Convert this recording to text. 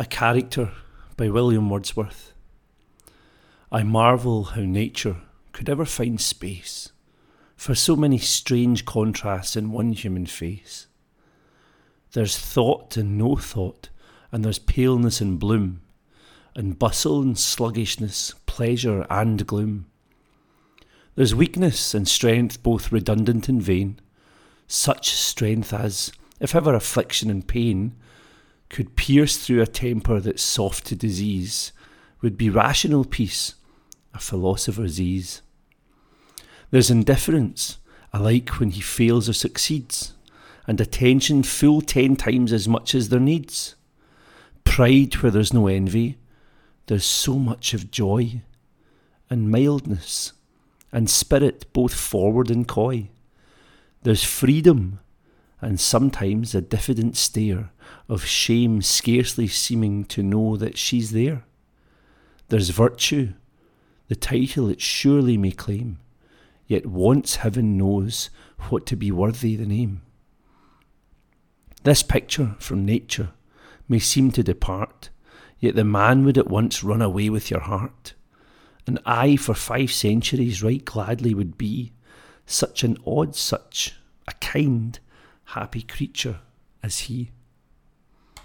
A Character by William Wordsworth. I marvel how nature could ever find space for so many strange contrasts in one human face. There's thought and no thought, and there's paleness and bloom, and bustle and sluggishness, pleasure and gloom. There's weakness and strength both redundant and vain, such strength as, if ever affliction and pain could pierce through a temper that's soft to disease, would be rational peace, a philosopher's ease. There's indifference, alike when he fails or succeeds, and attention full ten times as much as there needs. Pride where there's no envy, there's so much of joy, and mildness, and spirit both forward and coy. There's freedom and sometimes a diffident stare of shame scarcely seeming to know that she's there. There's virtue, the title it surely may claim, yet once heaven knows what to be worthy the name. This picture from nature may seem to depart, yet the man would at once run away with your heart. And I for five centuries right gladly would be such an odd such, a kind, happy creature as he.